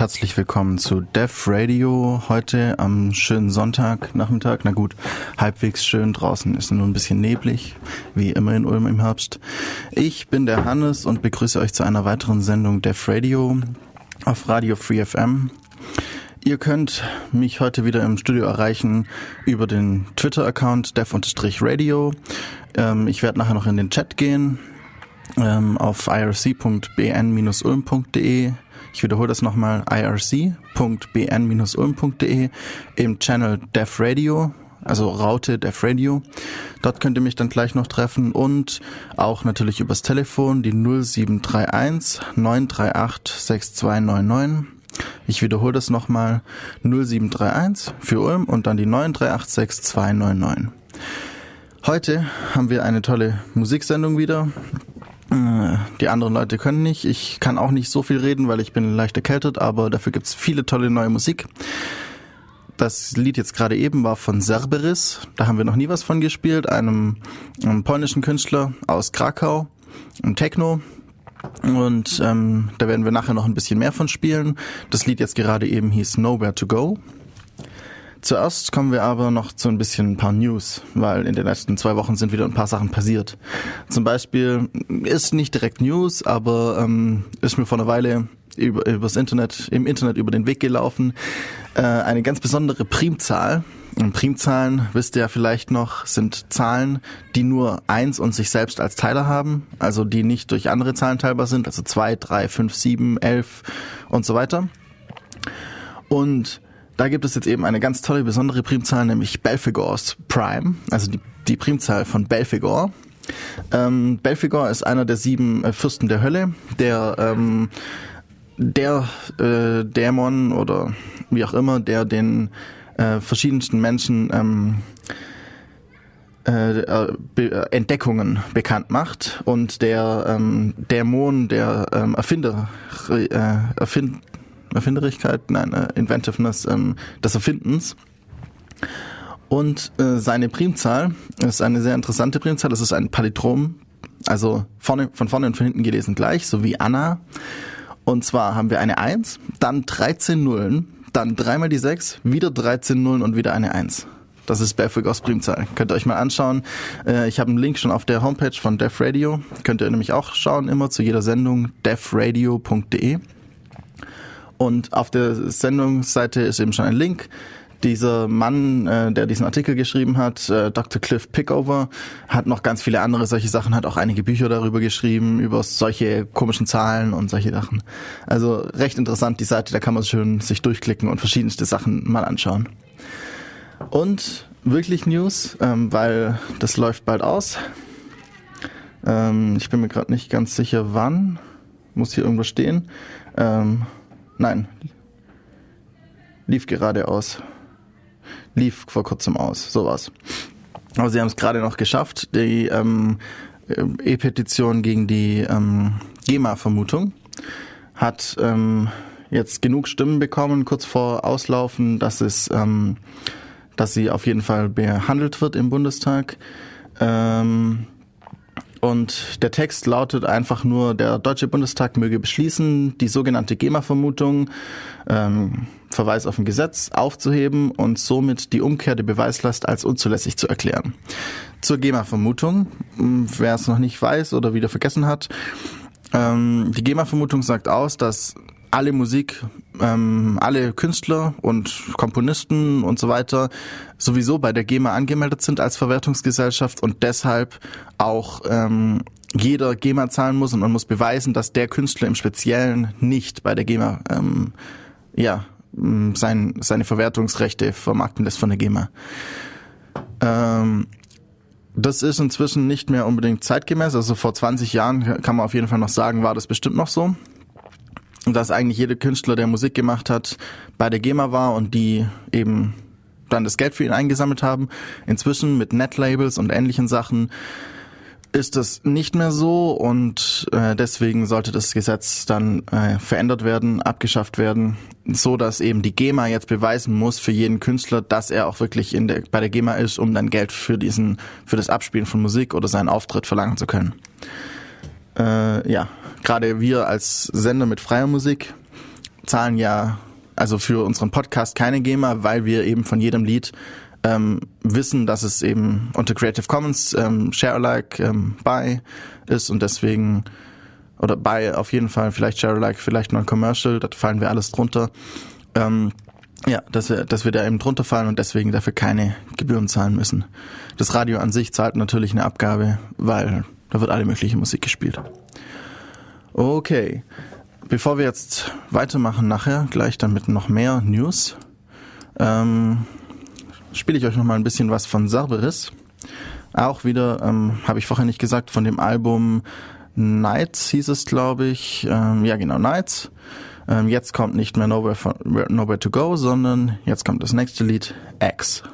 herzlich willkommen zu Def Radio. Heute am schönen Sonntagnachmittag. Na gut, halbwegs schön. Draußen ist nur ein bisschen neblig, wie immer in Ulm im Herbst. Ich bin der Hannes und begrüße euch zu einer weiteren Sendung Def Radio auf Radio Free FM. Ihr könnt mich heute wieder im Studio erreichen über den Twitter-Account def-radio. Ähm, ich werde nachher noch in den Chat gehen auf irc.bn-ulm.de ich wiederhole das nochmal, irc.bn-ulm.de im Channel Def Radio, also Raute Def Radio. Dort könnt ihr mich dann gleich noch treffen und auch natürlich übers Telefon die 0731 938 6299. Ich wiederhole das nochmal 0731 für Ulm und dann die 938 6299. Heute haben wir eine tolle Musiksendung wieder. Äh, die anderen Leute können nicht. Ich kann auch nicht so viel reden, weil ich bin leicht erkältet, aber dafür gibt's viele tolle neue Musik. Das Lied jetzt gerade eben war von Cerberus. Da haben wir noch nie was von gespielt, einem, einem polnischen Künstler aus Krakau, ein Techno. Und ähm, da werden wir nachher noch ein bisschen mehr von spielen. Das Lied jetzt gerade eben hieß Nowhere to Go. Zuerst kommen wir aber noch zu ein bisschen ein paar News, weil in den letzten zwei Wochen sind wieder ein paar Sachen passiert. Zum Beispiel ist nicht direkt News, aber ähm, ist mir vor einer Weile über, übers Internet, im Internet über den Weg gelaufen. Äh, eine ganz besondere Primzahl. Und Primzahlen, wisst ihr ja vielleicht noch, sind Zahlen, die nur eins und sich selbst als Teiler haben, also die nicht durch andere Zahlen teilbar sind, also zwei, drei, fünf, sieben, elf und so weiter. Und da gibt es jetzt eben eine ganz tolle, besondere Primzahl, nämlich Belphegors Prime, also die, die Primzahl von Belphegor. Ähm, Belphegor ist einer der sieben äh, Fürsten der Hölle, der ähm, der äh, Dämon oder wie auch immer, der den äh, verschiedensten Menschen ähm, äh, Be Entdeckungen bekannt macht und der ähm, Dämon der ähm, Erfinder äh, erfind Erfinderigkeit, nein, äh, Inventiveness ähm, des Erfindens. Und äh, seine Primzahl ist eine sehr interessante Primzahl. Das ist ein Palindrom, also vorne, von vorne und von hinten gelesen gleich, so wie Anna. Und zwar haben wir eine 1, dann 13 Nullen, dann dreimal die 6, wieder 13 Nullen und wieder eine 1. Das ist Belfegors Primzahl. Könnt ihr euch mal anschauen. Äh, ich habe einen Link schon auf der Homepage von Def Radio. Könnt ihr nämlich auch schauen, immer zu jeder Sendung defradio.de. Und auf der Sendungsseite ist eben schon ein Link. Dieser Mann, äh, der diesen Artikel geschrieben hat, äh, Dr. Cliff Pickover, hat noch ganz viele andere solche Sachen, hat auch einige Bücher darüber geschrieben, über solche komischen Zahlen und solche Sachen. Also recht interessant die Seite, da kann man schön sich durchklicken und verschiedenste Sachen mal anschauen. Und wirklich News, ähm, weil das läuft bald aus. Ähm, ich bin mir gerade nicht ganz sicher, wann. Muss hier irgendwo stehen. Ähm, Nein. Lief gerade aus. Lief vor kurzem aus. Sowas. Aber sie haben es gerade noch geschafft. Die ähm, E-Petition gegen die ähm, GEMA-Vermutung hat ähm, jetzt genug Stimmen bekommen, kurz vor Auslaufen, dass es, ähm, dass sie auf jeden Fall behandelt wird im Bundestag. Ähm, und der Text lautet einfach nur, der Deutsche Bundestag möge beschließen, die sogenannte GEMA-Vermutung, ähm, Verweis auf ein Gesetz, aufzuheben und somit die Umkehr der Beweislast als unzulässig zu erklären. Zur GEMA-Vermutung, hm, wer es noch nicht weiß oder wieder vergessen hat, ähm, die GEMA-Vermutung sagt aus, dass alle Musik, ähm, alle Künstler und Komponisten und so weiter sowieso bei der GEMA angemeldet sind als Verwertungsgesellschaft und deshalb auch ähm, jeder GEMA zahlen muss und man muss beweisen, dass der Künstler im Speziellen nicht bei der GEMA ähm, ja sein, seine Verwertungsrechte vermarkten lässt von der GEMA. Ähm, das ist inzwischen nicht mehr unbedingt zeitgemäß. Also vor 20 Jahren kann man auf jeden Fall noch sagen, war das bestimmt noch so dass eigentlich jeder Künstler, der Musik gemacht hat, bei der GEMA war und die eben dann das Geld für ihn eingesammelt haben. Inzwischen mit Netlabels und ähnlichen Sachen ist das nicht mehr so und äh, deswegen sollte das Gesetz dann äh, verändert werden, abgeschafft werden, so dass eben die GEMA jetzt beweisen muss für jeden Künstler, dass er auch wirklich in der, bei der GEMA ist, um dann Geld für diesen für das Abspielen von Musik oder seinen Auftritt verlangen zu können. Äh, ja, gerade wir als Sender mit freier Musik zahlen ja also für unseren Podcast keine GEMA, weil wir eben von jedem Lied ähm, wissen, dass es eben unter Creative Commons ähm, Share-alike ähm, by ist und deswegen oder by auf jeden Fall, vielleicht Share-alike, vielleicht Non-Commercial, da fallen wir alles drunter. Ähm, ja, dass wir, dass wir da eben drunter fallen und deswegen dafür keine Gebühren zahlen müssen. Das Radio an sich zahlt natürlich eine Abgabe, weil da wird alle mögliche Musik gespielt. Okay. Bevor wir jetzt weitermachen nachher, gleich dann mit noch mehr News, ähm, spiele ich euch noch mal ein bisschen was von Cerberus. Auch wieder, ähm, habe ich vorher nicht gesagt, von dem Album Nights hieß es, glaube ich. Ähm, ja, genau, Nights. Ähm, jetzt kommt nicht mehr Nowhere, for, Nowhere to Go, sondern jetzt kommt das nächste Lied, X.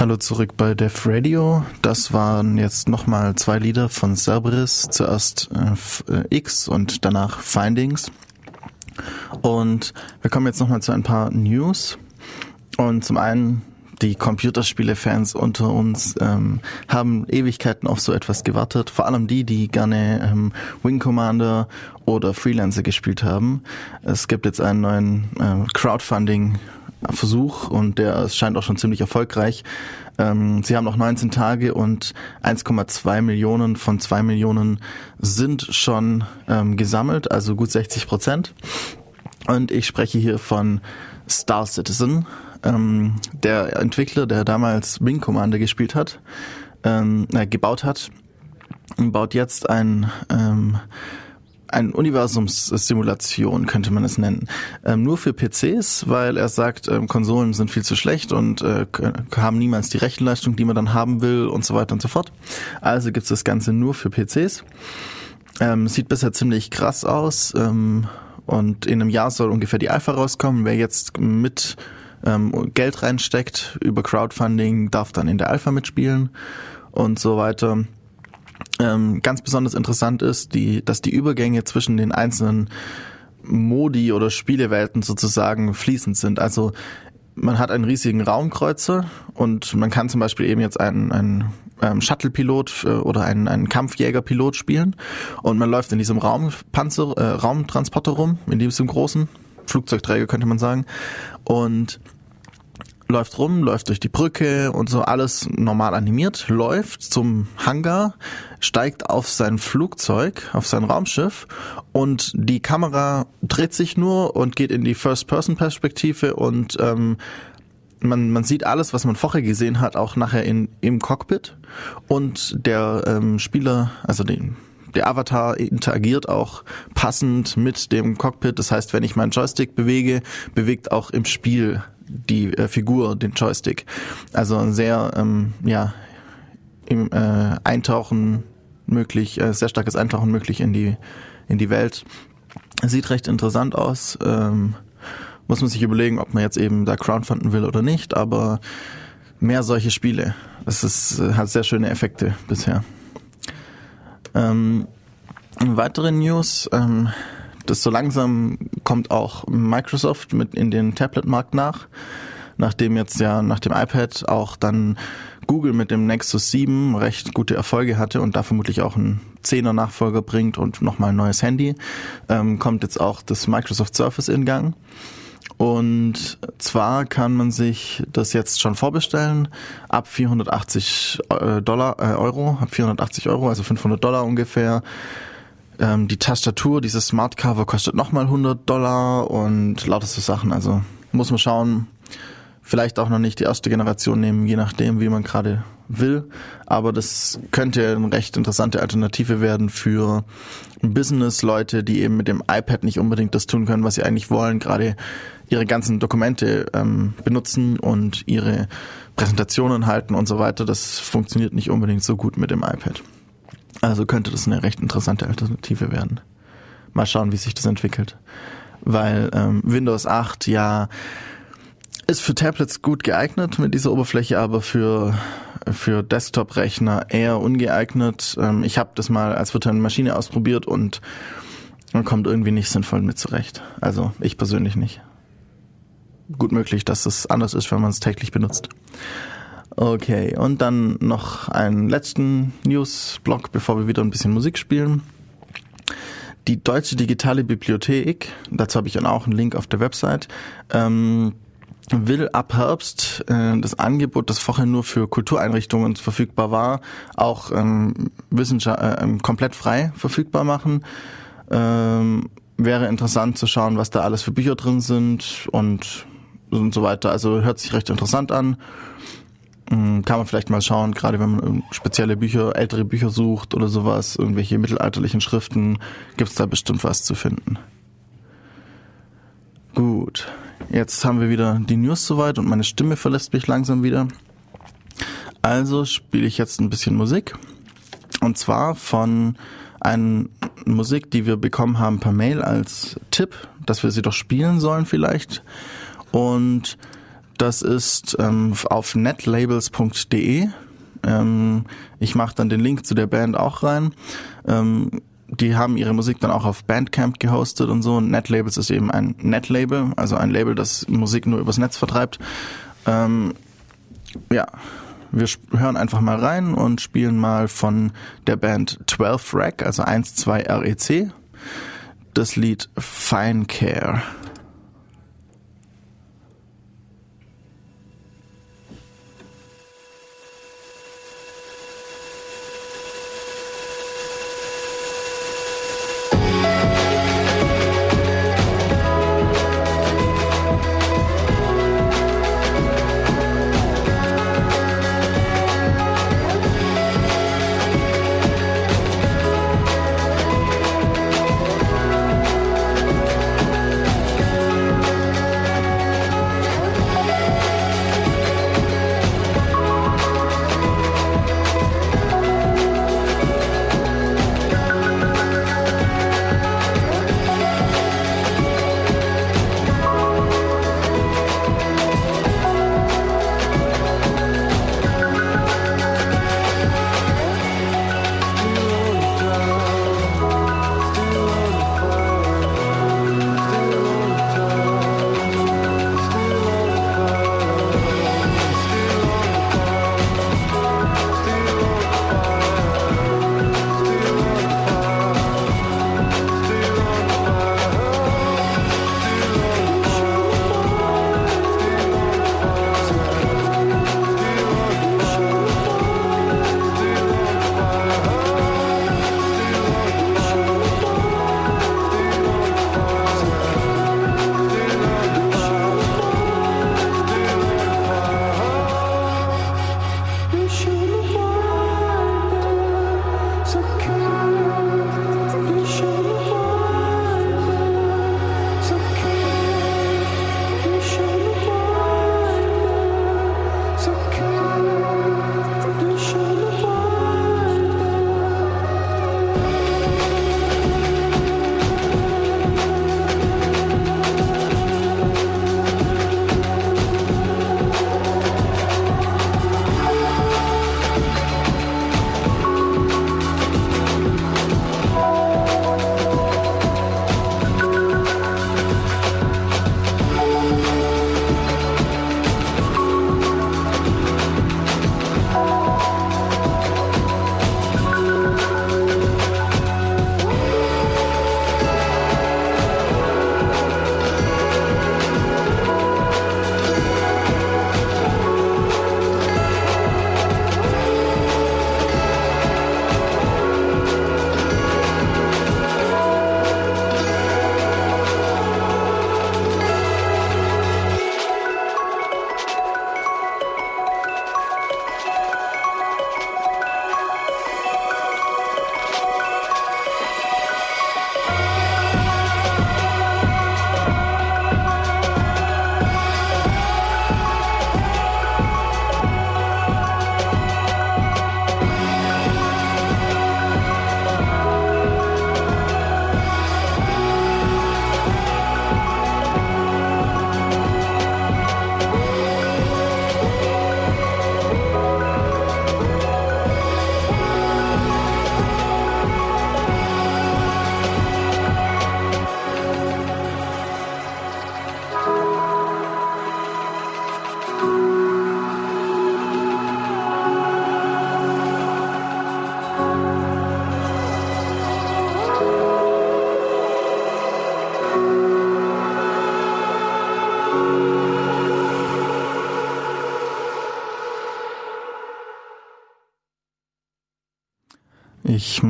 Hallo zurück bei Def Radio. Das waren jetzt nochmal zwei Lieder von Cerberus. Zuerst äh, X und danach Findings. Und wir kommen jetzt nochmal zu ein paar News. Und zum einen die Computerspiele-Fans unter uns ähm, haben Ewigkeiten auf so etwas gewartet. Vor allem die, die gerne ähm, Wing Commander oder Freelancer gespielt haben. Es gibt jetzt einen neuen äh, Crowdfunding Versuch und der scheint auch schon ziemlich erfolgreich. Ähm, sie haben noch 19 Tage und 1,2 Millionen von 2 Millionen sind schon ähm, gesammelt, also gut 60 Prozent. Und ich spreche hier von Star Citizen. Ähm, der Entwickler, der damals Wing Commander gespielt hat, ähm, äh, gebaut hat, baut jetzt ein ähm, ein Universumssimulation könnte man es nennen. Ähm, nur für PCs, weil er sagt, ähm, Konsolen sind viel zu schlecht und äh, haben niemals die Rechenleistung, die man dann haben will und so weiter und so fort. Also gibt es das Ganze nur für PCs. Ähm, sieht bisher ziemlich krass aus ähm, und in einem Jahr soll ungefähr die Alpha rauskommen. Wer jetzt mit ähm, Geld reinsteckt über Crowdfunding, darf dann in der Alpha mitspielen und so weiter. Ähm, ganz besonders interessant ist, die, dass die Übergänge zwischen den einzelnen Modi oder Spielewelten sozusagen fließend sind. Also man hat einen riesigen Raumkreuzer und man kann zum Beispiel eben jetzt einen, einen ähm, Shuttle-Pilot äh, oder einen, einen Kampfjäger-Pilot spielen und man läuft in diesem Raumpanzer, äh, Raumtransporter rum, in diesem großen Flugzeugträger könnte man sagen und läuft rum, läuft durch die Brücke und so alles normal animiert, läuft zum Hangar, steigt auf sein Flugzeug, auf sein Raumschiff und die Kamera dreht sich nur und geht in die First-Person-Perspektive und ähm, man, man sieht alles, was man vorher gesehen hat, auch nachher in, im Cockpit und der ähm, Spieler, also den der Avatar interagiert auch passend mit dem Cockpit. Das heißt, wenn ich meinen Joystick bewege, bewegt auch im Spiel die äh, Figur, den Joystick. Also sehr, ähm, ja, im äh, Eintauchen möglich, äh, sehr starkes Eintauchen möglich in die, in die Welt. Sieht recht interessant aus. Ähm, muss man sich überlegen, ob man jetzt eben da crowdfunden will oder nicht, aber mehr solche Spiele. Das ist, äh, hat sehr schöne Effekte bisher. Ähm, weitere News, ähm, das so langsam kommt auch Microsoft mit in den Tablet-Markt nach, nachdem jetzt ja nach dem iPad auch dann Google mit dem Nexus 7 recht gute Erfolge hatte und da vermutlich auch einen 10er Nachfolger bringt und nochmal ein neues Handy, ähm, kommt jetzt auch das Microsoft Surface in Gang. Und zwar kann man sich das jetzt schon vorbestellen ab 480 äh, Dollar, äh, Euro, ab 480 Euro, also 500 Dollar ungefähr. Ähm, die Tastatur, dieses Smart Cover kostet nochmal 100 Dollar und lauter so Sachen. Also muss man schauen. Vielleicht auch noch nicht die erste Generation nehmen, je nachdem, wie man gerade will. Aber das könnte eine recht interessante Alternative werden für Business-Leute, die eben mit dem iPad nicht unbedingt das tun können, was sie eigentlich wollen, gerade ihre ganzen Dokumente ähm, benutzen und ihre Präsentationen halten und so weiter. Das funktioniert nicht unbedingt so gut mit dem iPad. Also könnte das eine recht interessante Alternative werden. Mal schauen, wie sich das entwickelt. Weil ähm, Windows 8 ja ist für Tablets gut geeignet mit dieser Oberfläche, aber für für Desktop-Rechner eher ungeeignet. Ähm, ich habe das mal als virtuelle Maschine ausprobiert und man kommt irgendwie nicht sinnvoll mit zurecht. Also ich persönlich nicht. Gut möglich, dass es anders ist, wenn man es täglich benutzt. Okay, und dann noch einen letzten News-Blog, bevor wir wieder ein bisschen Musik spielen. Die Deutsche Digitale Bibliothek, dazu habe ich dann auch einen Link auf der Website, ähm, will ab Herbst äh, das Angebot, das vorher nur für Kultureinrichtungen verfügbar war, auch ähm, Wissenschaft, äh, ähm, komplett frei verfügbar machen. Ähm, wäre interessant zu schauen, was da alles für Bücher drin sind und, und so weiter. Also hört sich recht interessant an. Hm, kann man vielleicht mal schauen, gerade wenn man spezielle Bücher, ältere Bücher sucht oder sowas, irgendwelche mittelalterlichen Schriften, gibt's da bestimmt was zu finden. Gut, jetzt haben wir wieder die News soweit und meine Stimme verlässt mich langsam wieder. Also spiele ich jetzt ein bisschen Musik. Und zwar von einer Musik, die wir bekommen haben per Mail als Tipp, dass wir sie doch spielen sollen vielleicht. Und Das ist ähm, auf netlabels.de. Ähm, ich mache dann den Link zu der Band auch rein. Ähm, die haben ihre Musik dann auch auf Bandcamp gehostet und so. Netlabels ist eben ein Netlabel, also ein Label, das Musik nur übers Netz vertreibt. Ähm, ja, wir hören einfach mal rein und spielen mal von der Band 12 Rack, also 1, 2 REC, das Lied Fine Care.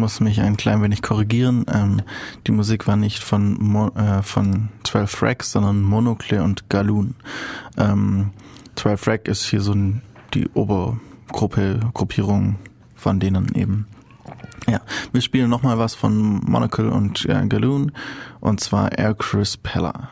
Muss mich ein klein wenig korrigieren. Ähm, die Musik war nicht von, Mo äh, von 12 Rack, sondern Monocle und Galoon. Ähm, 12 Rack ist hier so ein, die Obergruppe, Gruppierung von denen eben. Ja, wir spielen nochmal was von Monocle und äh, Galoon und zwar Air Chris Peller.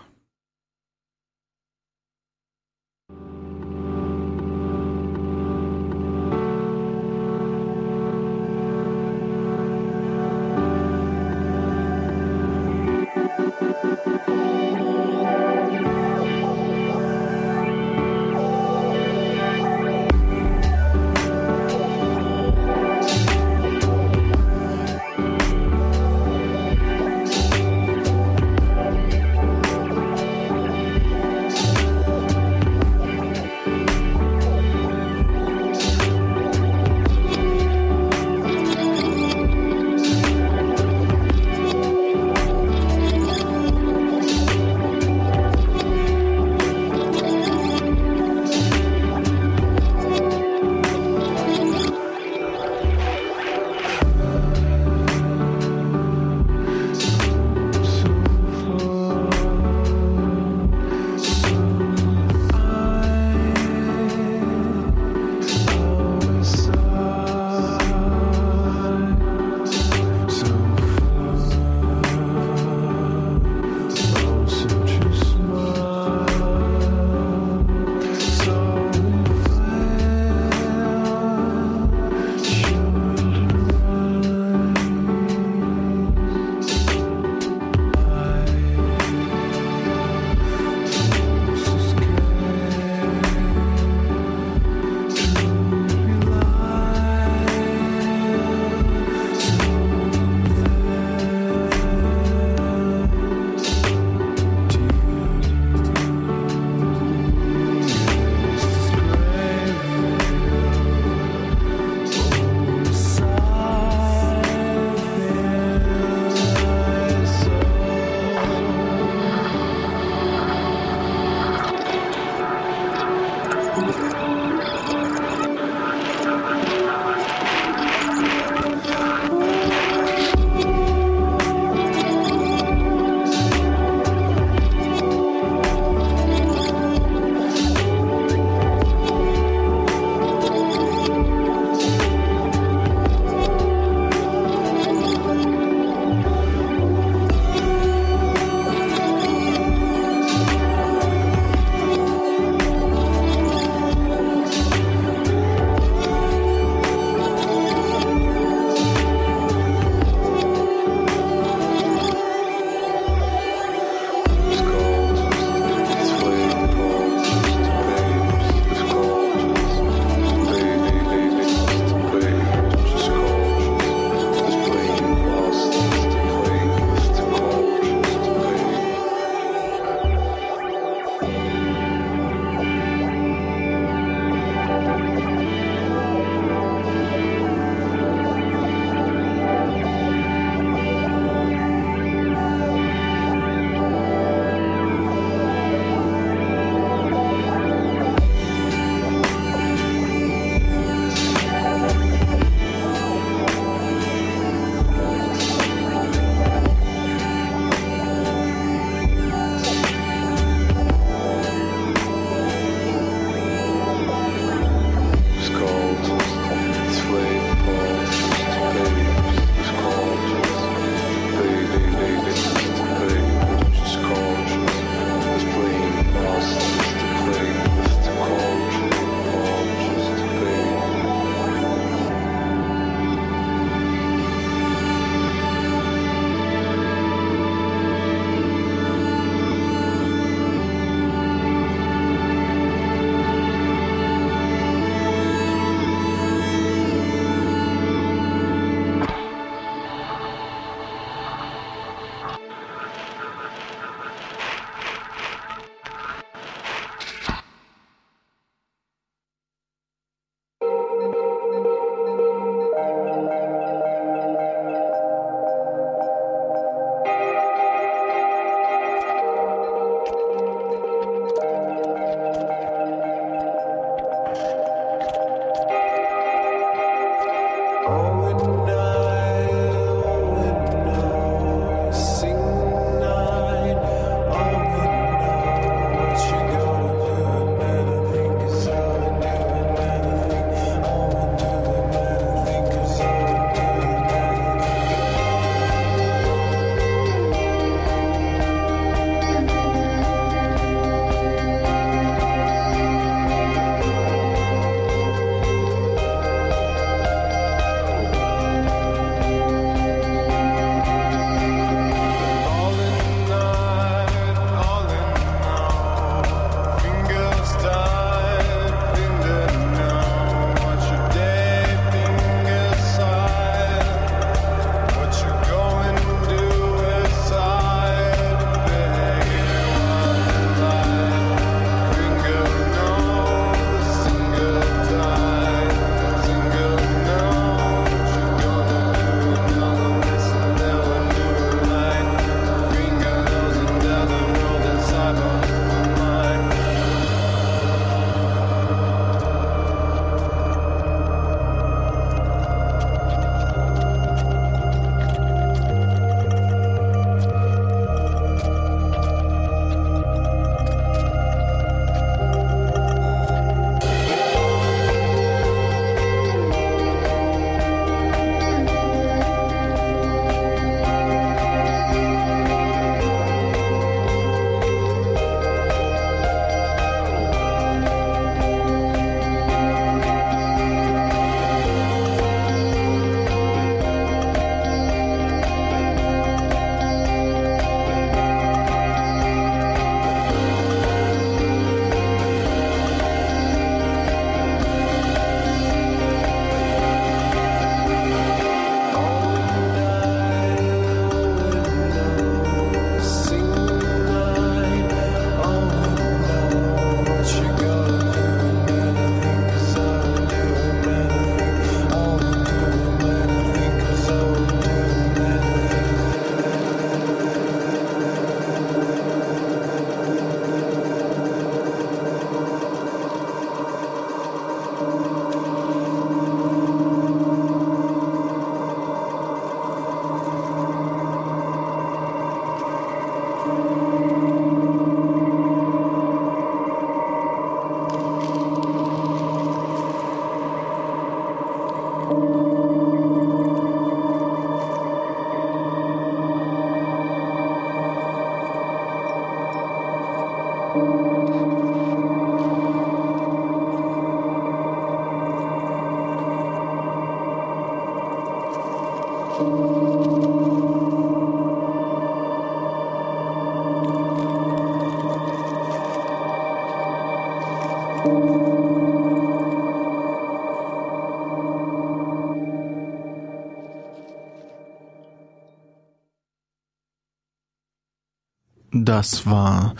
Das war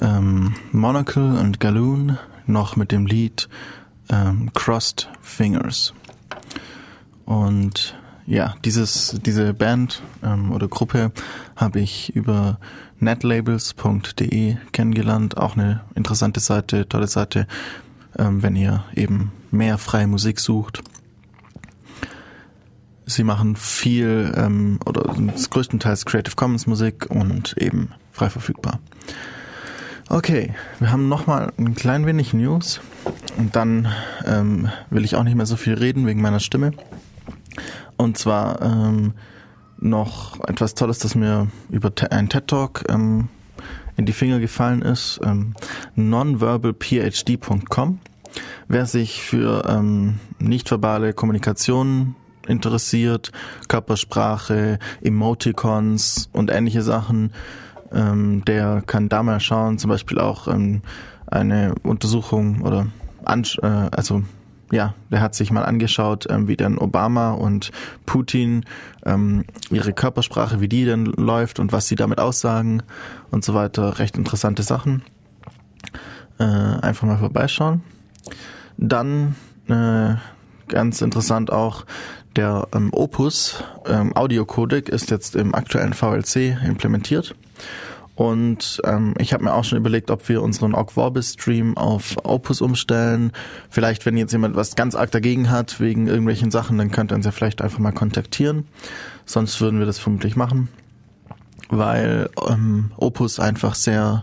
ähm, Monocle und Galoon noch mit dem Lied ähm, Crossed Fingers. Und ja, dieses, diese Band ähm, oder Gruppe habe ich über netlabels.de kennengelernt. Auch eine interessante Seite, tolle Seite, ähm, wenn ihr eben mehr freie Musik sucht. Sie machen viel ähm, oder größtenteils Creative Commons Musik und eben frei verfügbar. Okay, wir haben nochmal ein klein wenig News und dann ähm, will ich auch nicht mehr so viel reden wegen meiner Stimme. Und zwar ähm, noch etwas Tolles, das mir über ein TED Talk ähm, in die Finger gefallen ist. Ähm, nonverbalphd.com. Wer sich für ähm, nichtverbale Kommunikation interessiert, Körpersprache, Emoticons und ähnliche Sachen, ähm, der kann da mal schauen, zum Beispiel auch ähm, eine Untersuchung oder Ansch äh, also ja, der hat sich mal angeschaut, ähm, wie dann Obama und Putin ähm, ihre Körpersprache, wie die denn läuft und was sie damit aussagen und so weiter. Recht interessante Sachen. Äh, einfach mal vorbeischauen. Dann äh, ganz interessant auch der ähm, Opus ähm, Audiocodec ist jetzt im aktuellen VLC implementiert. Und ähm, ich habe mir auch schon überlegt, ob wir unseren Ogg Stream auf Opus umstellen. Vielleicht, wenn jetzt jemand was ganz arg dagegen hat, wegen irgendwelchen Sachen, dann könnte er uns ja vielleicht einfach mal kontaktieren. Sonst würden wir das vermutlich machen. Weil ähm, Opus einfach sehr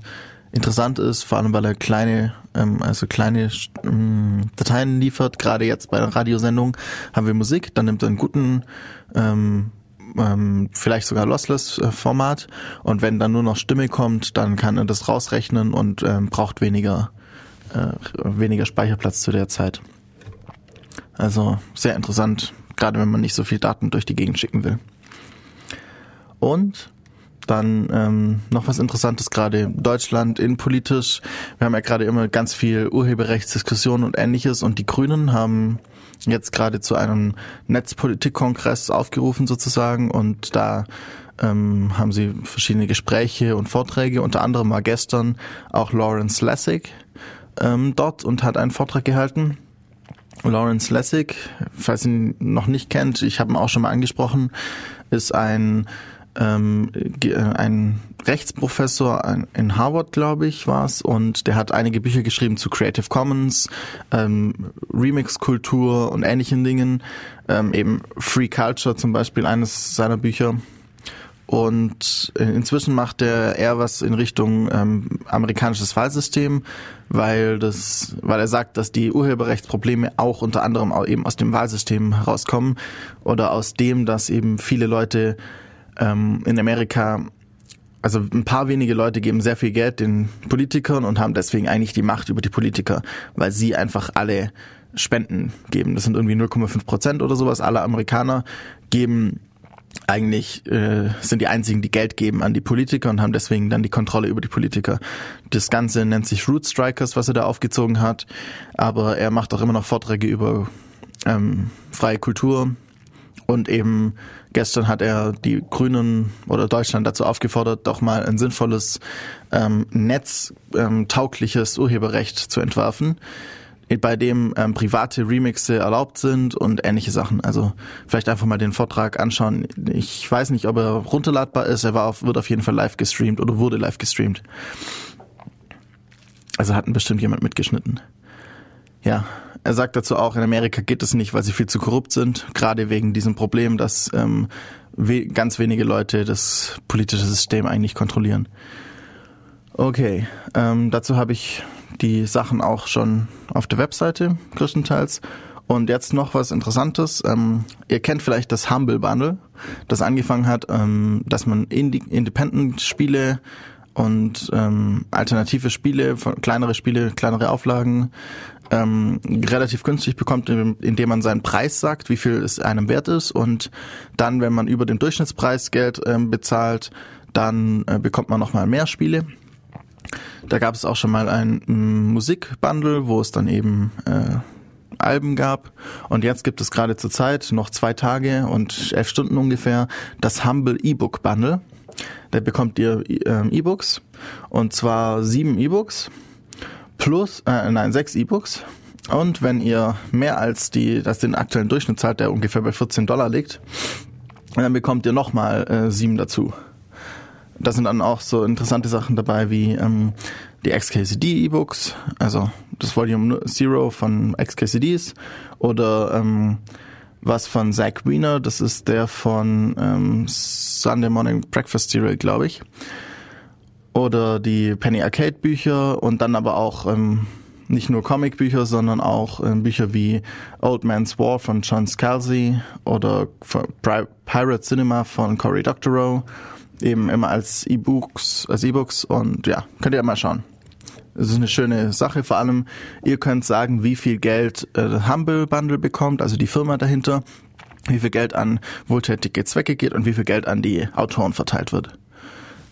interessant ist, vor allem weil er kleine, ähm, also kleine ähm, Dateien liefert. Gerade jetzt bei der Radiosendung haben wir Musik, dann nimmt er einen guten ähm, ähm, vielleicht sogar Lossless-Format und wenn dann nur noch Stimme kommt, dann kann er das rausrechnen und ähm, braucht weniger, äh, weniger Speicherplatz zu der Zeit. Also sehr interessant, gerade wenn man nicht so viel Daten durch die Gegend schicken will. Und dann ähm, noch was Interessantes gerade Deutschland innenpolitisch. Wir haben ja gerade immer ganz viel Urheberrechtsdiskussionen und ähnliches und die Grünen haben jetzt gerade zu einem Netzpolitikkongress aufgerufen sozusagen und da ähm, haben sie verschiedene Gespräche und Vorträge, unter anderem war gestern auch Lawrence Lessig ähm, dort und hat einen Vortrag gehalten. Lawrence Lessig, falls ihr ihn noch nicht kennt, ich habe ihn auch schon mal angesprochen, ist ein ähm, äh, ein Rechtsprofessor in Harvard, glaube ich, war es, und der hat einige Bücher geschrieben zu Creative Commons, ähm, Remix-Kultur und ähnlichen Dingen. Ähm, eben Free Culture zum Beispiel, eines seiner Bücher. Und inzwischen macht er eher was in Richtung ähm, amerikanisches Wahlsystem, weil das, weil er sagt, dass die Urheberrechtsprobleme auch unter anderem auch eben aus dem Wahlsystem herauskommen oder aus dem, dass eben viele Leute ähm, in Amerika, also ein paar wenige Leute geben sehr viel Geld den Politikern und haben deswegen eigentlich die Macht über die Politiker, weil sie einfach alle Spenden geben. Das sind irgendwie 0,5 Prozent oder sowas. Alle Amerikaner geben eigentlich äh, sind die einzigen, die Geld geben an die Politiker und haben deswegen dann die Kontrolle über die Politiker. Das Ganze nennt sich Root Strikers, was er da aufgezogen hat, aber er macht auch immer noch Vorträge über ähm, freie Kultur und eben Gestern hat er die Grünen oder Deutschland dazu aufgefordert, doch mal ein sinnvolles, ähm, netztaugliches ähm, Urheberrecht zu entwerfen, bei dem ähm, private Remixe erlaubt sind und ähnliche Sachen. Also vielleicht einfach mal den Vortrag anschauen. Ich weiß nicht, ob er runterladbar ist. Er war auf, wird auf jeden Fall live gestreamt oder wurde live gestreamt. Also hat bestimmt jemand mitgeschnitten. Ja, er sagt dazu auch, in Amerika geht es nicht, weil sie viel zu korrupt sind, gerade wegen diesem Problem, dass ähm, we ganz wenige Leute das politische System eigentlich kontrollieren. Okay, ähm, dazu habe ich die Sachen auch schon auf der Webseite größtenteils. Und jetzt noch was Interessantes. Ähm, ihr kennt vielleicht das Humble Bundle, das angefangen hat, ähm, dass man Independent-Spiele und ähm, alternative Spiele, kleinere Spiele, kleinere Auflagen ähm, relativ günstig bekommt, indem man seinen Preis sagt, wie viel es einem wert ist und dann, wenn man über den Durchschnittspreis Geld ähm, bezahlt, dann äh, bekommt man nochmal mehr Spiele. Da gab es auch schon mal ein Musikbundle, wo es dann eben äh, Alben gab. Und jetzt gibt es gerade zur Zeit noch zwei Tage und elf Stunden ungefähr das Humble E-Book Bundle. Da bekommt ihr äh, E-Books und zwar sieben E-Books plus, äh, nein, sechs E-Books. Und wenn ihr mehr als die, das den aktuellen Durchschnitt zahlt, der ungefähr bei 14 Dollar liegt, dann bekommt ihr nochmal äh, sieben dazu. Da sind dann auch so interessante Sachen dabei wie ähm, die XKCD E-Books, also das Volume Zero von XKCDs oder ähm, was von Zach Wiener, das ist der von ähm, Sunday Morning Breakfast Cereal, glaube ich. Oder die Penny Arcade Bücher und dann aber auch ähm, nicht nur Comicbücher, sondern auch äh, Bücher wie Old Man's War von John Scalzi oder Pirate Cinema von Cory Doctorow. Eben immer als E-Books, als E-Books und ja, könnt ihr mal schauen. Es ist eine schöne Sache. Vor allem, ihr könnt sagen, wie viel Geld äh, Humble Bundle bekommt, also die Firma dahinter, wie viel Geld an wohltätige Zwecke geht und wie viel Geld an die Autoren verteilt wird.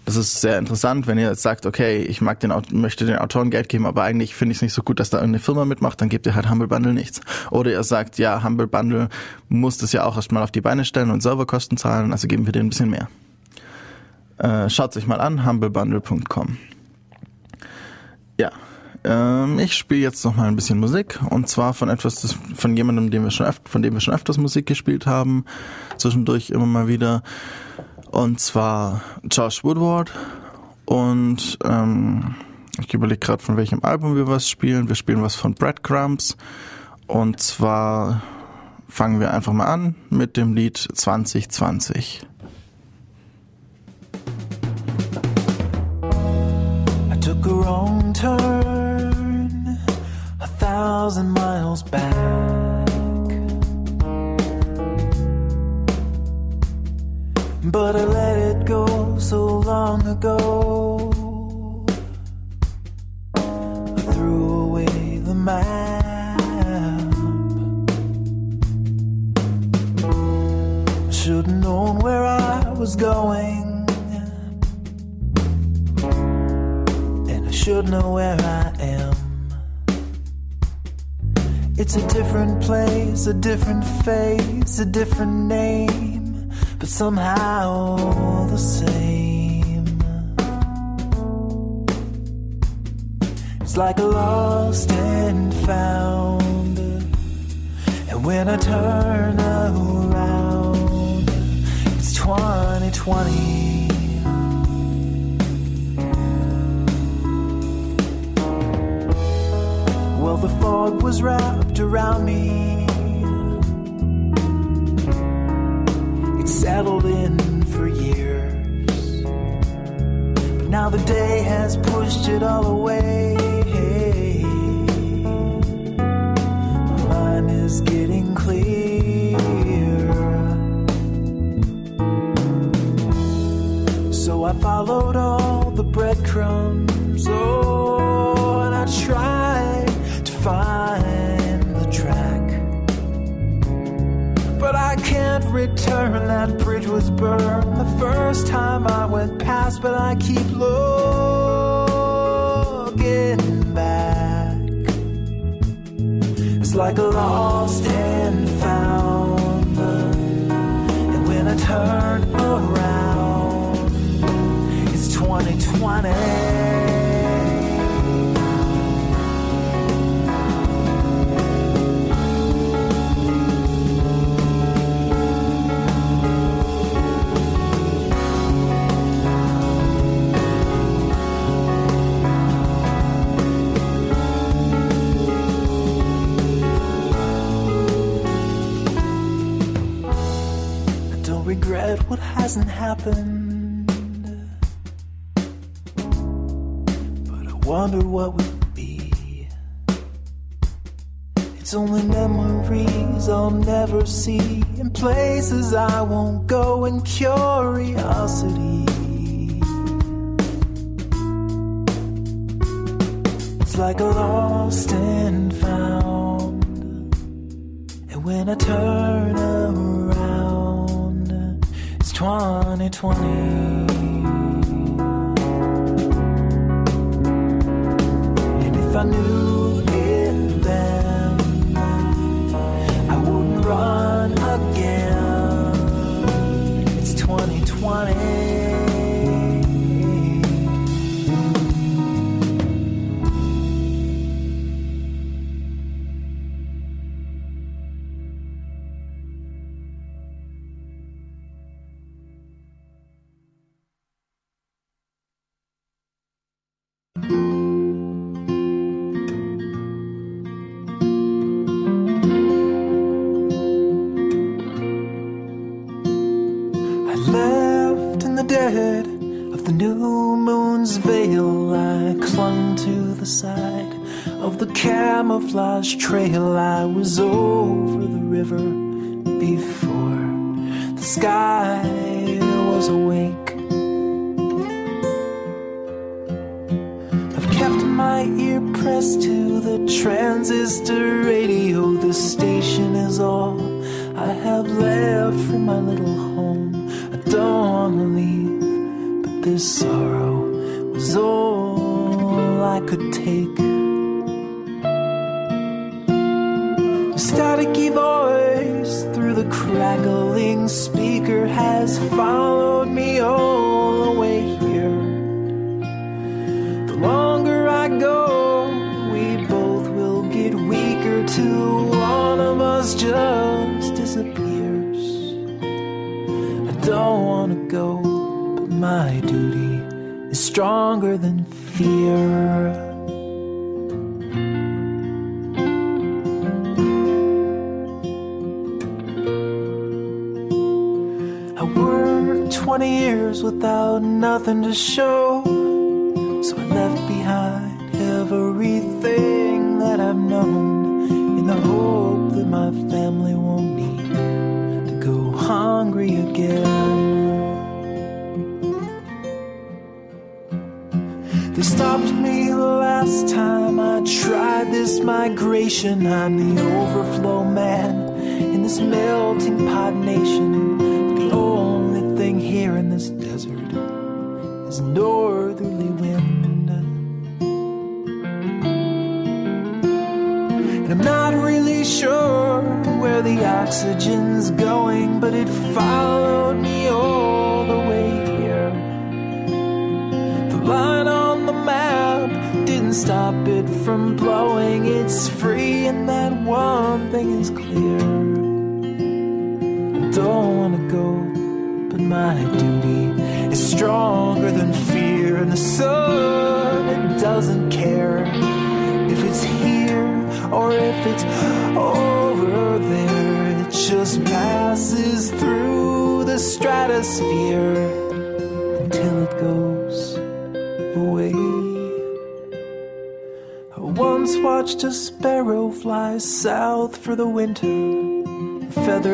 Das ist sehr interessant, wenn ihr jetzt sagt, okay, ich mag den, möchte den Autoren Geld geben, aber eigentlich finde ich es nicht so gut, dass da irgendeine Firma mitmacht, dann gebt ihr halt Humble Bundle nichts. Oder ihr sagt, ja, Humble Bundle muss das ja auch erstmal auf die Beine stellen und Serverkosten zahlen, also geben wir denen ein bisschen mehr. Äh, schaut sich mal an, humblebundle.com. Ja, ähm, ich spiele jetzt noch mal ein bisschen Musik und zwar von etwas, das, von jemandem, den wir schon öfter, von dem wir schon öfters Musik gespielt haben, zwischendurch immer mal wieder. Und zwar Josh Woodward und ähm, ich überlege gerade, von welchem Album wir was spielen. Wir spielen was von Breadcrumbs und zwar fangen wir einfach mal an mit dem Lied 2020. took a wrong turn a thousand miles back. But I let it go so long ago. I threw away the map. Should've known where I was going. And I should know where I am. It's a different place, a different face, a different name, but somehow the same. It's like a lost and found. And when I turn around, it's 2020. Well, the fog was wrapped around me. Settled in for years. But now the day has pushed it all away. My mind is getting clear. So I followed all the breadcrumbs. Oh, and I tried to find the track. But I can't return, that was burned the first time I went past. But I keep looking back. It's like a lost and found. And when I turn around, it's 2020. regret what hasn't happened. But I wonder what would be. It's only memories I'll never see, and places I won't go, and curiosity. It's like a lost and found. And when I turn around, 2020. And if I knew ashtray.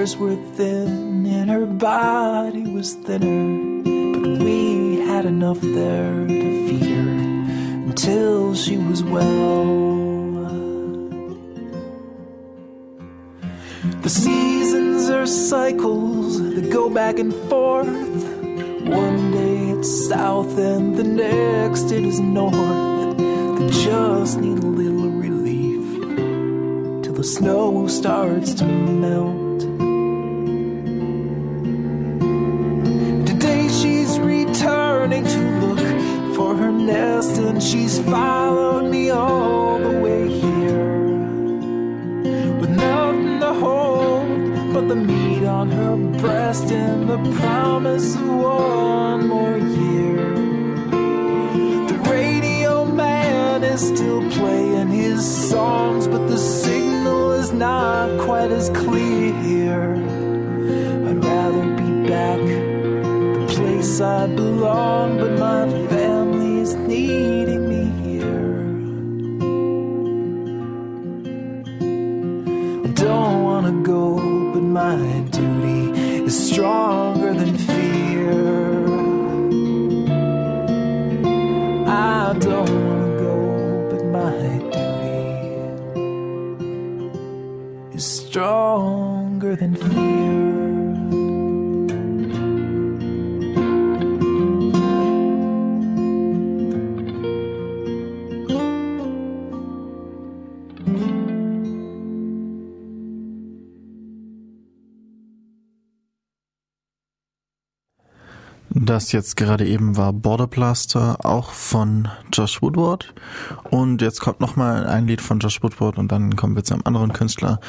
shoulders were thin and her body was thinner. But we had enough there to feed her until she was well. The seasons are cycles that go back and forth. One day it's south and the next it is north. They just need a little relief till the snow starts to melt. the problem. Das jetzt gerade eben war Border Blaster, auch von Josh Woodward. Und jetzt kommt nochmal ein Lied von Josh Woodward und dann kommen wir zu einem anderen Künstler.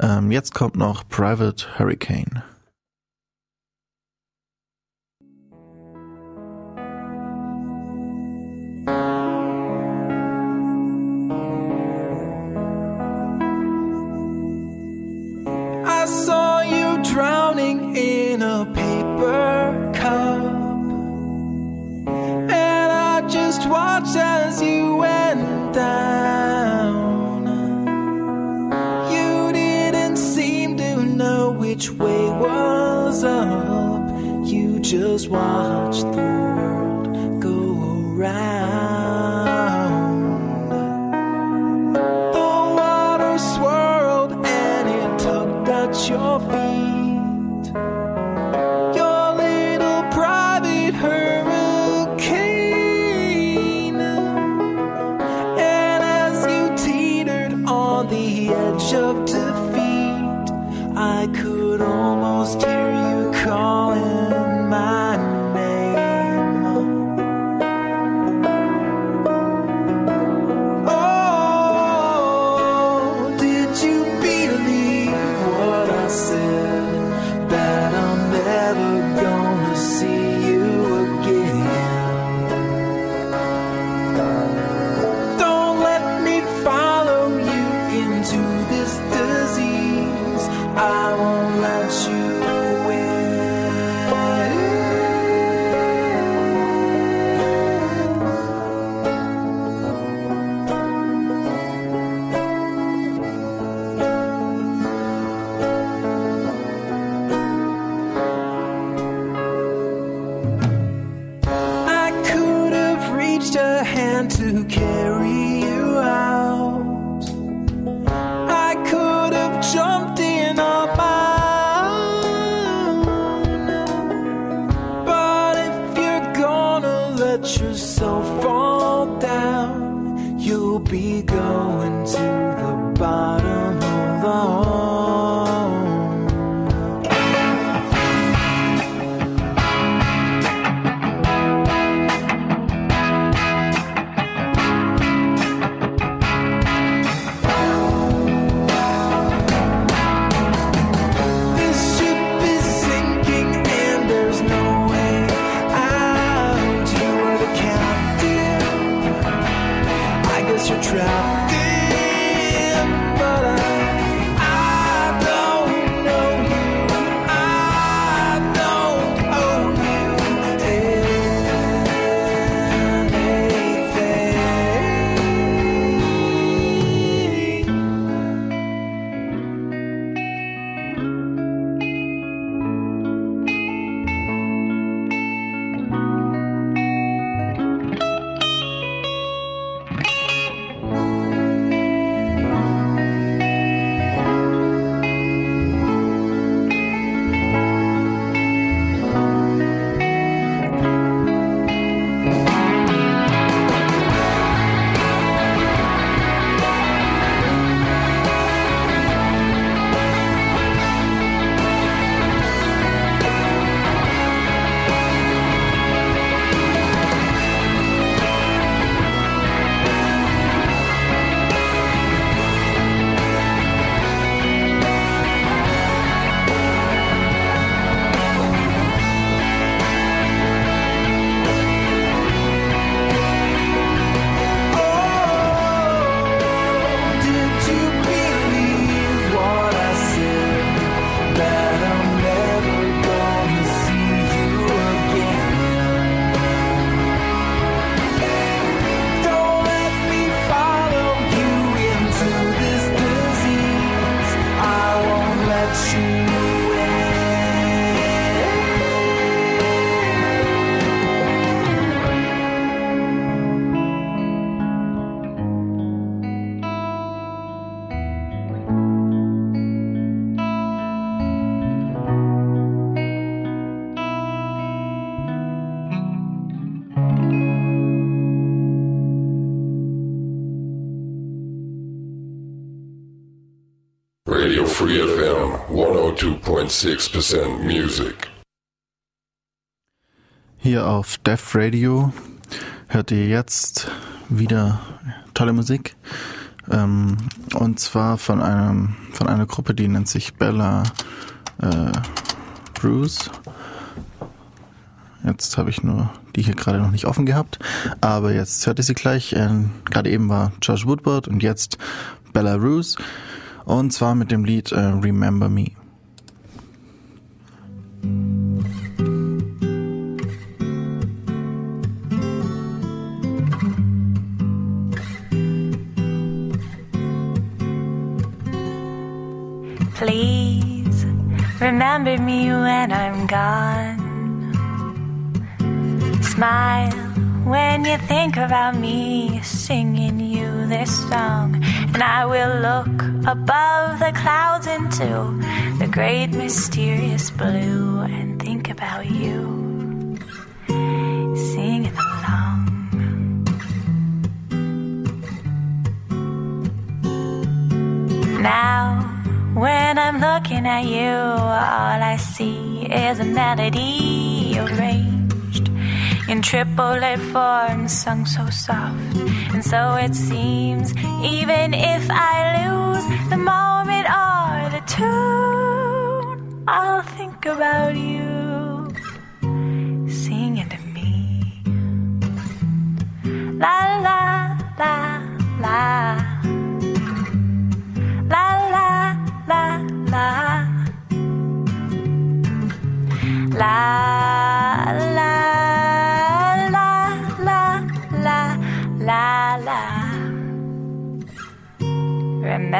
Ähm, jetzt kommt noch Private Hurricane. I saw you drowning in a paper just watched as you went down. You didn't seem to know which way was up. You just watched the world go around. 102.6% Music. Hier auf Def Radio hört ihr jetzt wieder tolle Musik. Ähm, und zwar von einem von einer Gruppe, die nennt sich Bella äh, Bruce. Jetzt habe ich nur die hier gerade noch nicht offen gehabt, aber jetzt hört ihr sie gleich. Ähm, gerade eben war Josh Woodward und jetzt Bella Ruse und zwar mit dem Lied äh, Remember Me. Please remember me when I'm gone. Smile when you think about me singing you this song. And I will look above the clouds into great mysterious blue and think about you singing along. Now, when I'm looking at you, all I see is a melody arranged in triplet form, sung so soft. And so it seems, even if I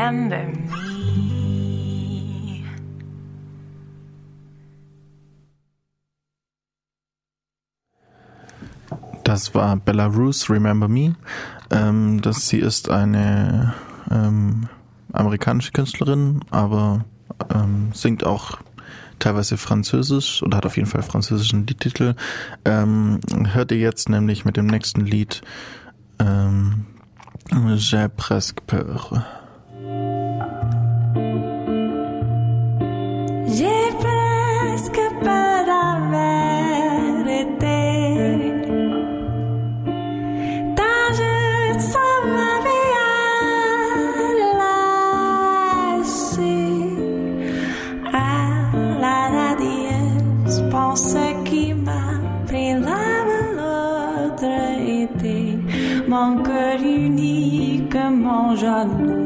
Remember me. Das war Belarus Remember Me. Ähm, das, sie ist eine ähm, amerikanische Künstlerin, aber ähm, singt auch teilweise Französisch oder hat auf jeden Fall französischen Liedtitel. Ähm, hört ihr jetzt nämlich mit dem nächsten Lied ähm, J'ai presque peur. 染了。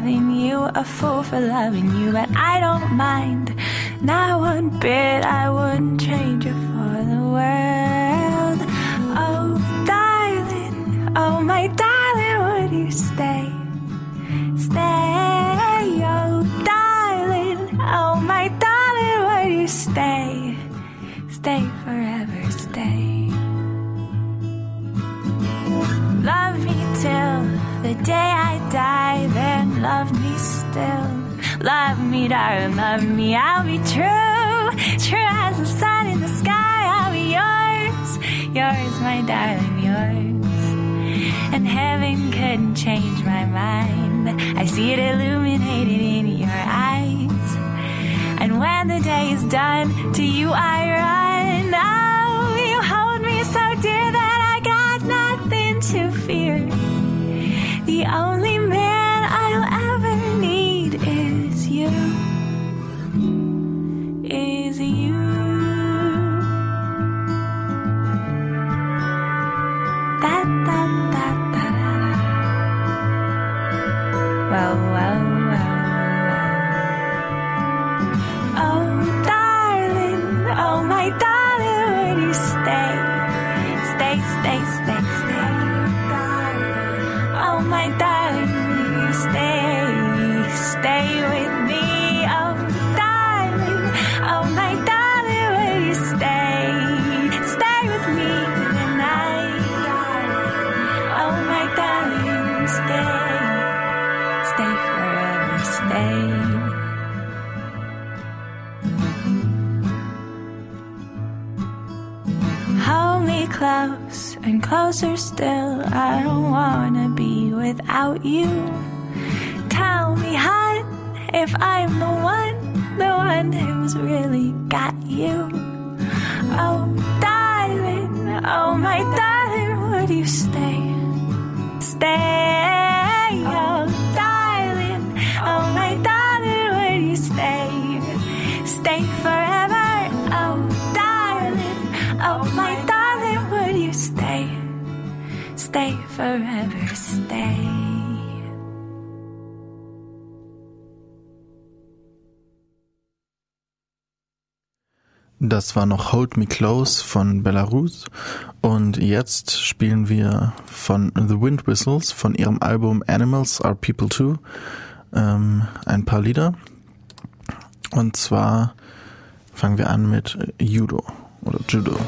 Loving you, a fool for loving you, but I don't mind. Not one bit, I wouldn't change it for the world. Oh, darling, oh, my darling, would you stay? Stay, oh, darling, oh, my darling, would you stay? stay forever, stay. Love me till the day I die, then love me still. Love me, darling, love me, I'll be true. True as the sun in the sky, I'll be yours. Yours, my darling, yours. And heaven couldn't change my mind. I see it illuminated in your eyes. And when the day is done, to you I run. Closer still. I don't wanna be without you. Tell me, hon, if I'm the one, the one who's really got you. Oh, darling, oh my darling, would you stay? Stay, forever, stay. Das war noch Hold Me Close von Belarus und jetzt spielen wir von The Wind Whistles von ihrem Album Animals Are People Too ähm, ein paar Lieder und zwar fangen wir an mit Judo oder Judo.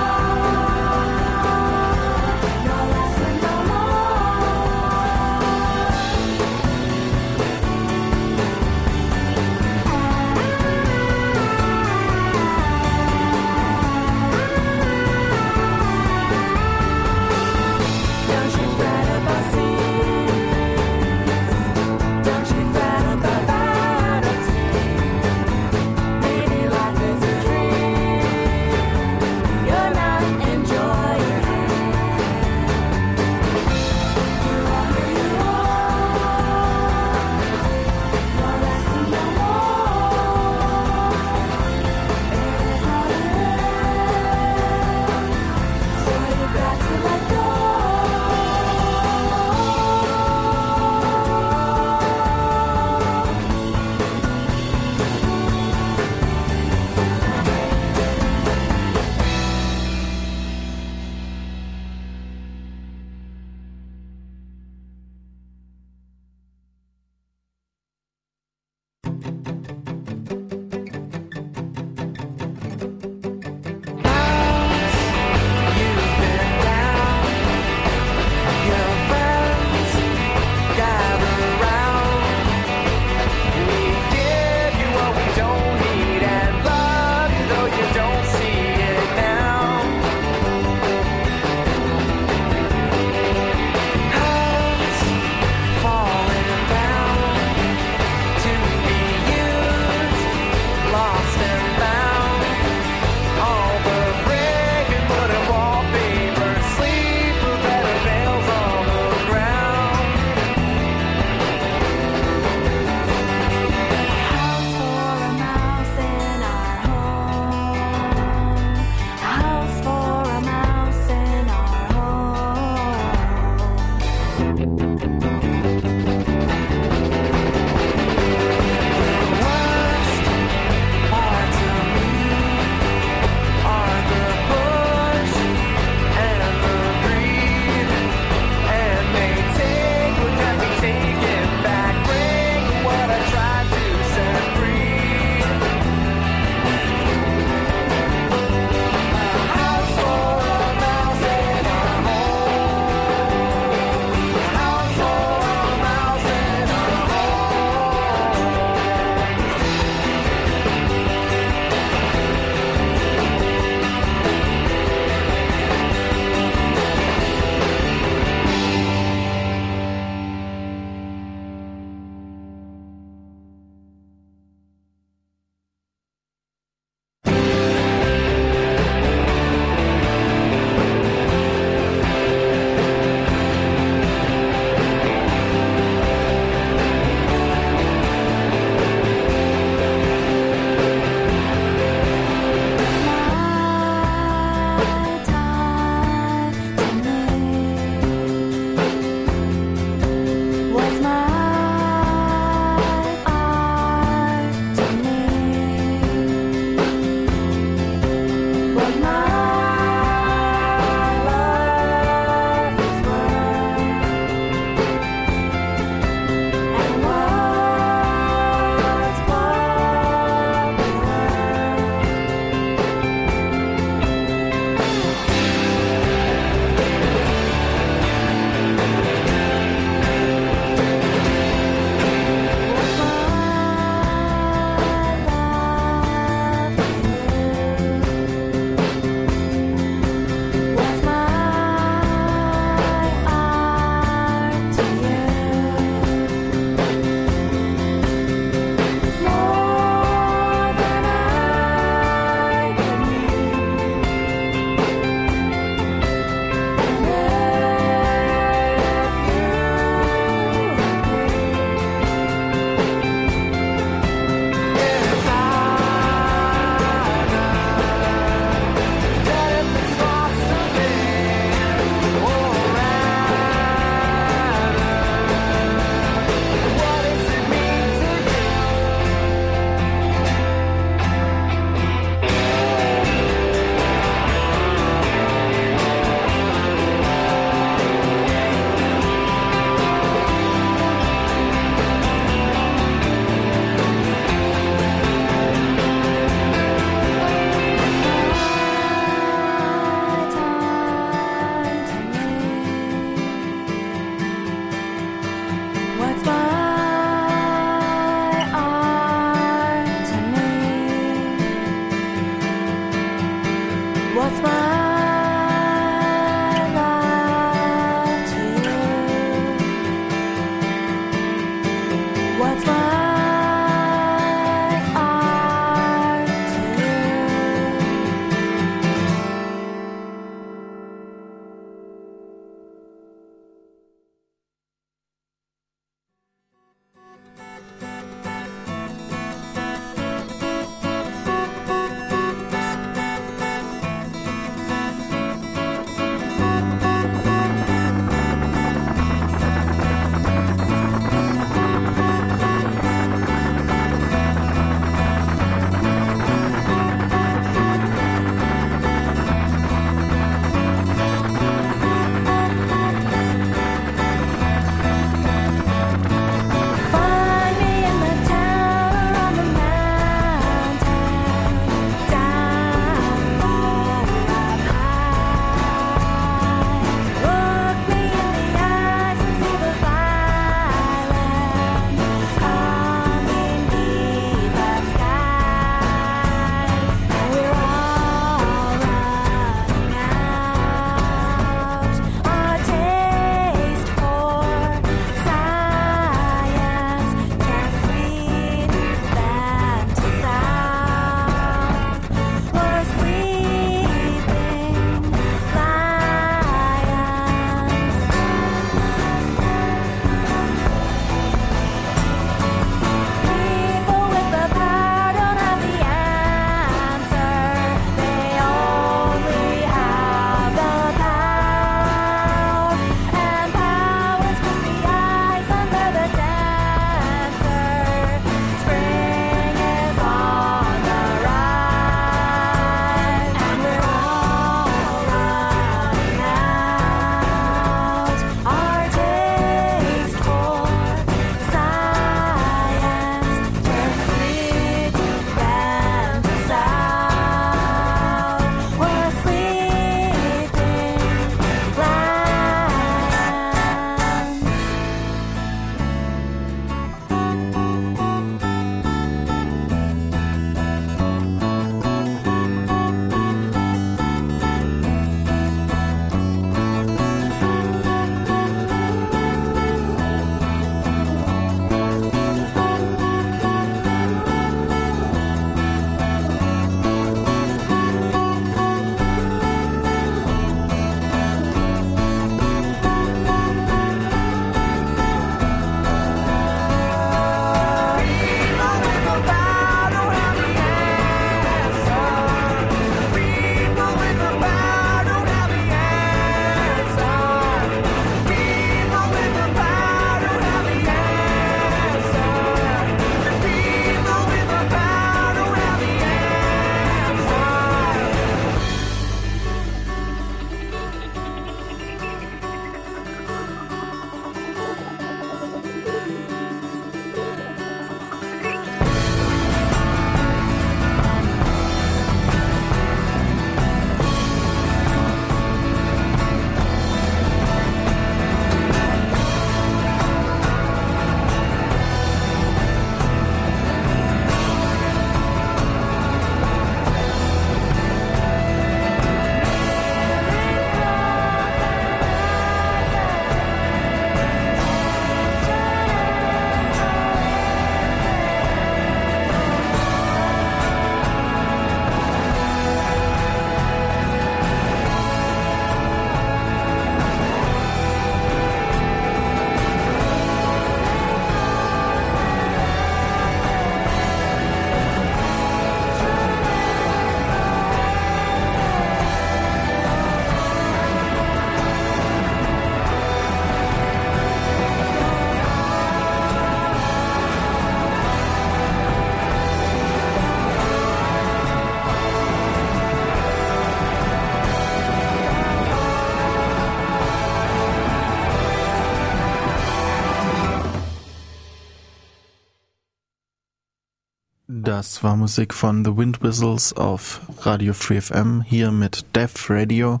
Das war Musik von The Wind Whistles auf Radio Free FM hier mit Def Radio.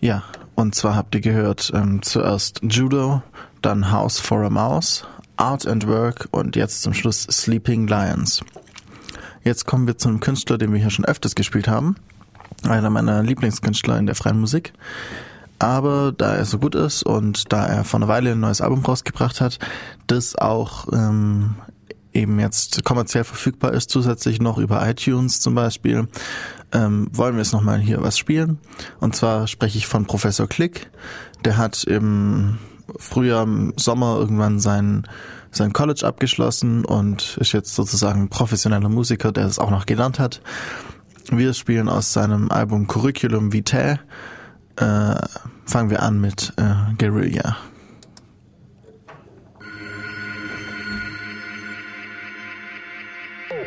Ja, und zwar habt ihr gehört ähm, zuerst Judo, dann House for a Mouse, Art and Work und jetzt zum Schluss Sleeping Lions. Jetzt kommen wir zu einem Künstler, den wir hier schon öfters gespielt haben. Einer meiner Lieblingskünstler in der freien Musik. Aber da er so gut ist und da er vor einer Weile ein neues Album rausgebracht hat, das auch ähm, eben jetzt kommerziell verfügbar ist, zusätzlich noch über iTunes zum Beispiel, ähm, wollen wir jetzt nochmal hier was spielen. Und zwar spreche ich von Professor Klick. Der hat im Frühjahr, im Sommer irgendwann sein, sein College abgeschlossen und ist jetzt sozusagen professioneller Musiker, der es auch noch gelernt hat. Wir spielen aus seinem Album Curriculum Vitae. Äh, fangen wir an mit äh, Guerilla.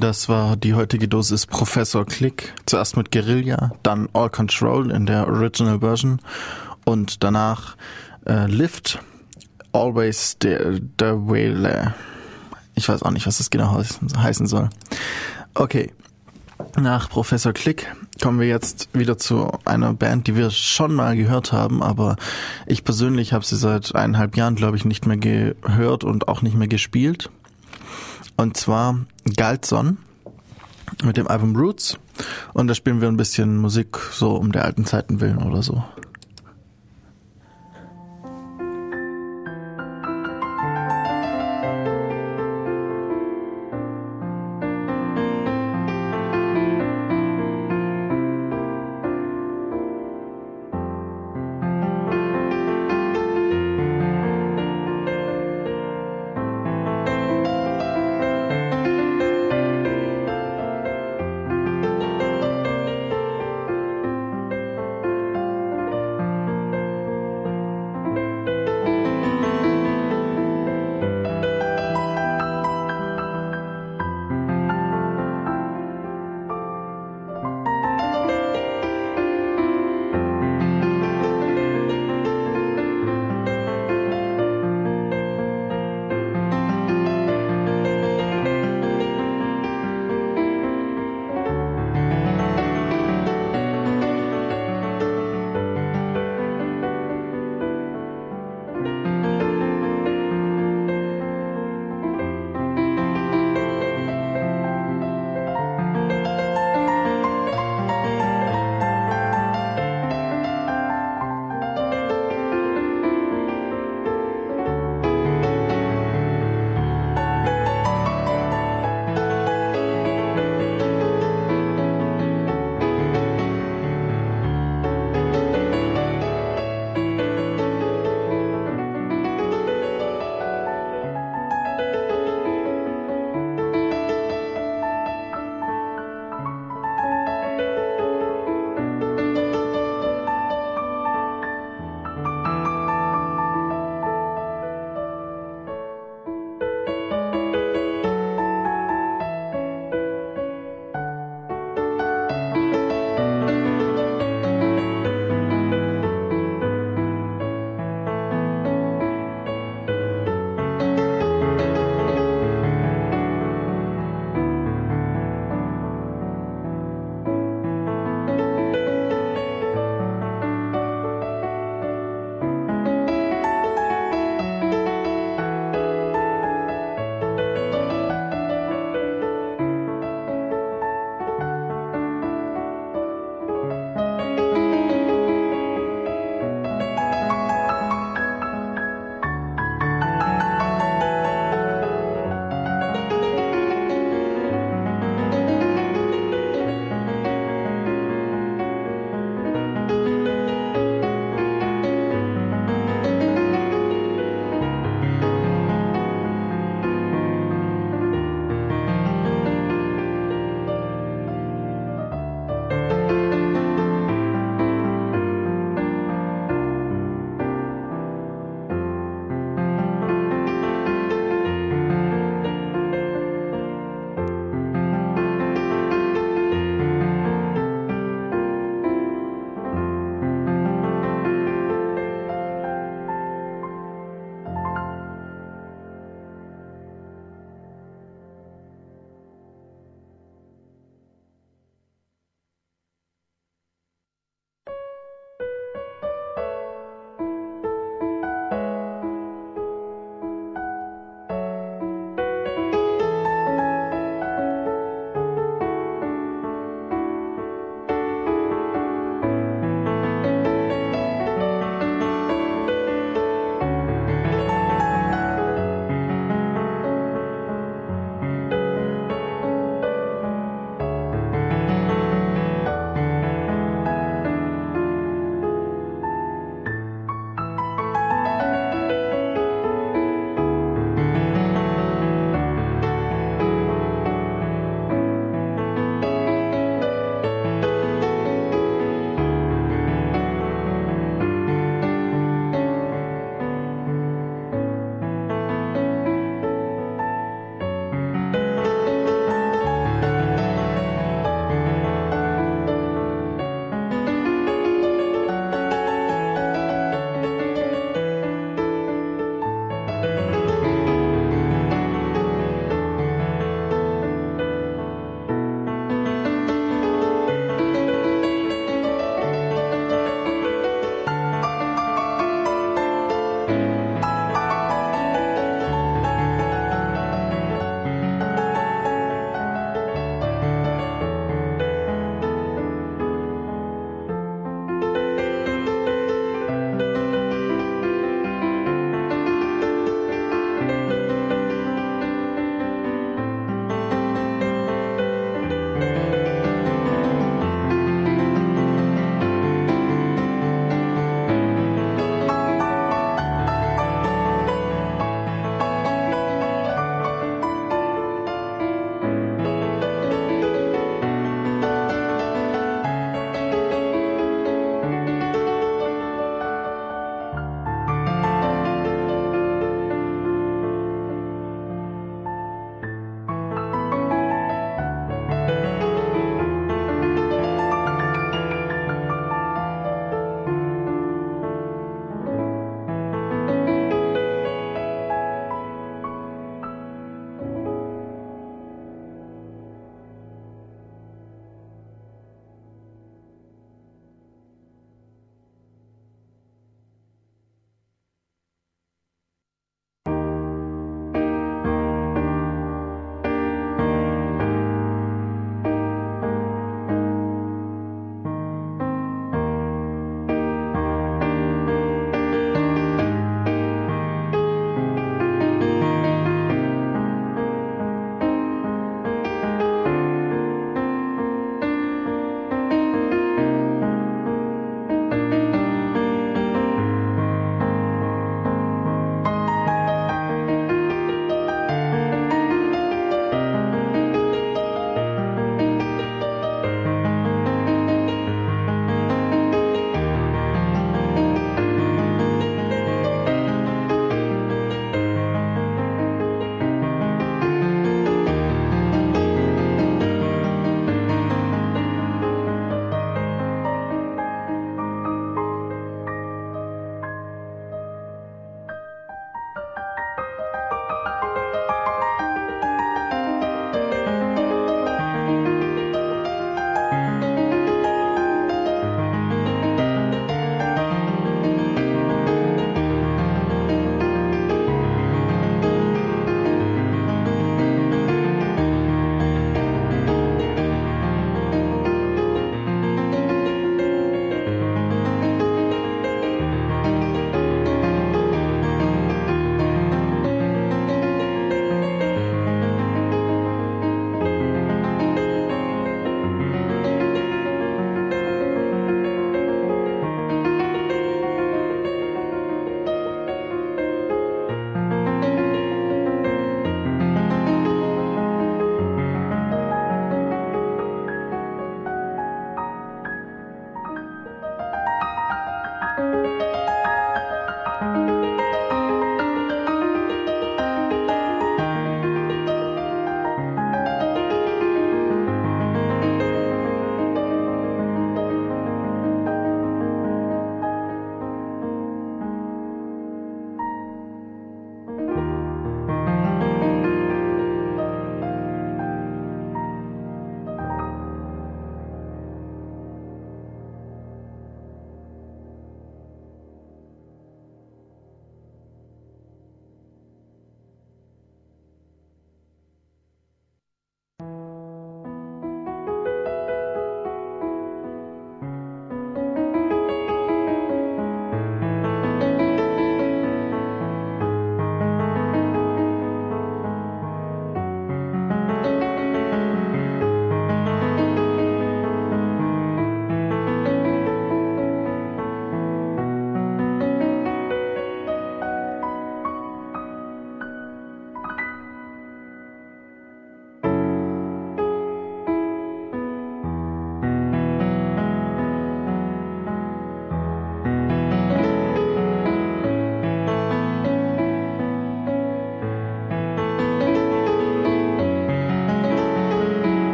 Das war die heutige Dosis Professor Click. Zuerst mit Guerilla, dann All Control in der Original Version und danach äh, Lift, Always the, the Whale. Ich weiß auch nicht, was das genau heißen soll. Okay. Nach Professor Click kommen wir jetzt wieder zu einer Band, die wir schon mal gehört haben, aber ich persönlich habe sie seit eineinhalb Jahren, glaube ich, nicht mehr gehört und auch nicht mehr gespielt. Und zwar Galtzon mit dem Album Roots. Und da spielen wir ein bisschen Musik so um der alten Zeiten willen oder so.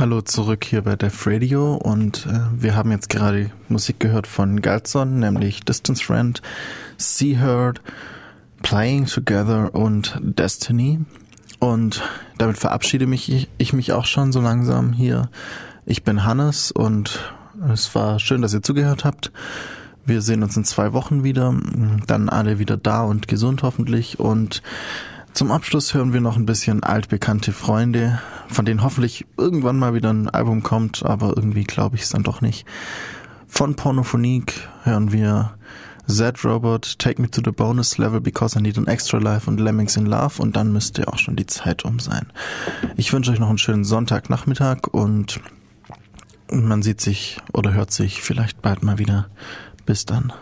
Hallo zurück hier bei Def Radio und äh, wir haben jetzt gerade Musik gehört von Galzon, nämlich Distance Friend, See Heard, Playing Together und Destiny. Und damit verabschiede mich ich, ich mich auch schon so langsam hier. Ich bin Hannes und es war schön, dass ihr zugehört habt. Wir sehen uns in zwei Wochen wieder, dann alle wieder da und gesund hoffentlich. Und zum Abschluss hören wir noch ein bisschen altbekannte Freunde, von denen hoffentlich irgendwann mal wieder ein Album kommt, aber irgendwie glaube ich es dann doch nicht. Von Pornophonique hören wir Z Robot, Take Me to the Bonus Level Because I Need an Extra Life und Lemmings in Love und dann müsste auch schon die Zeit um sein. Ich wünsche euch noch einen schönen Sonntagnachmittag und man sieht sich oder hört sich vielleicht bald mal wieder. Bis dann.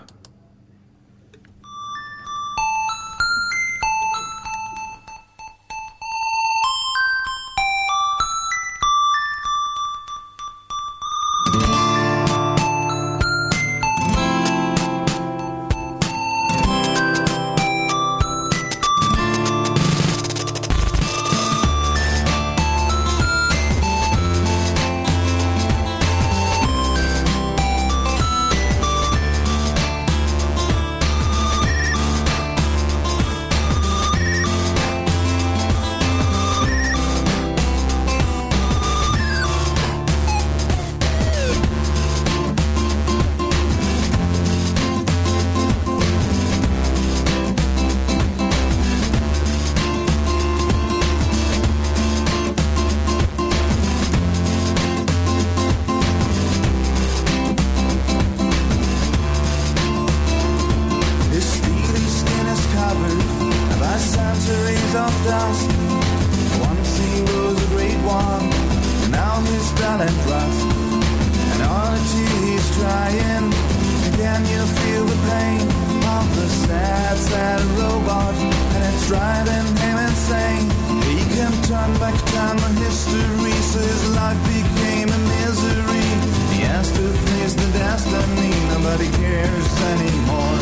nobody cares anymore.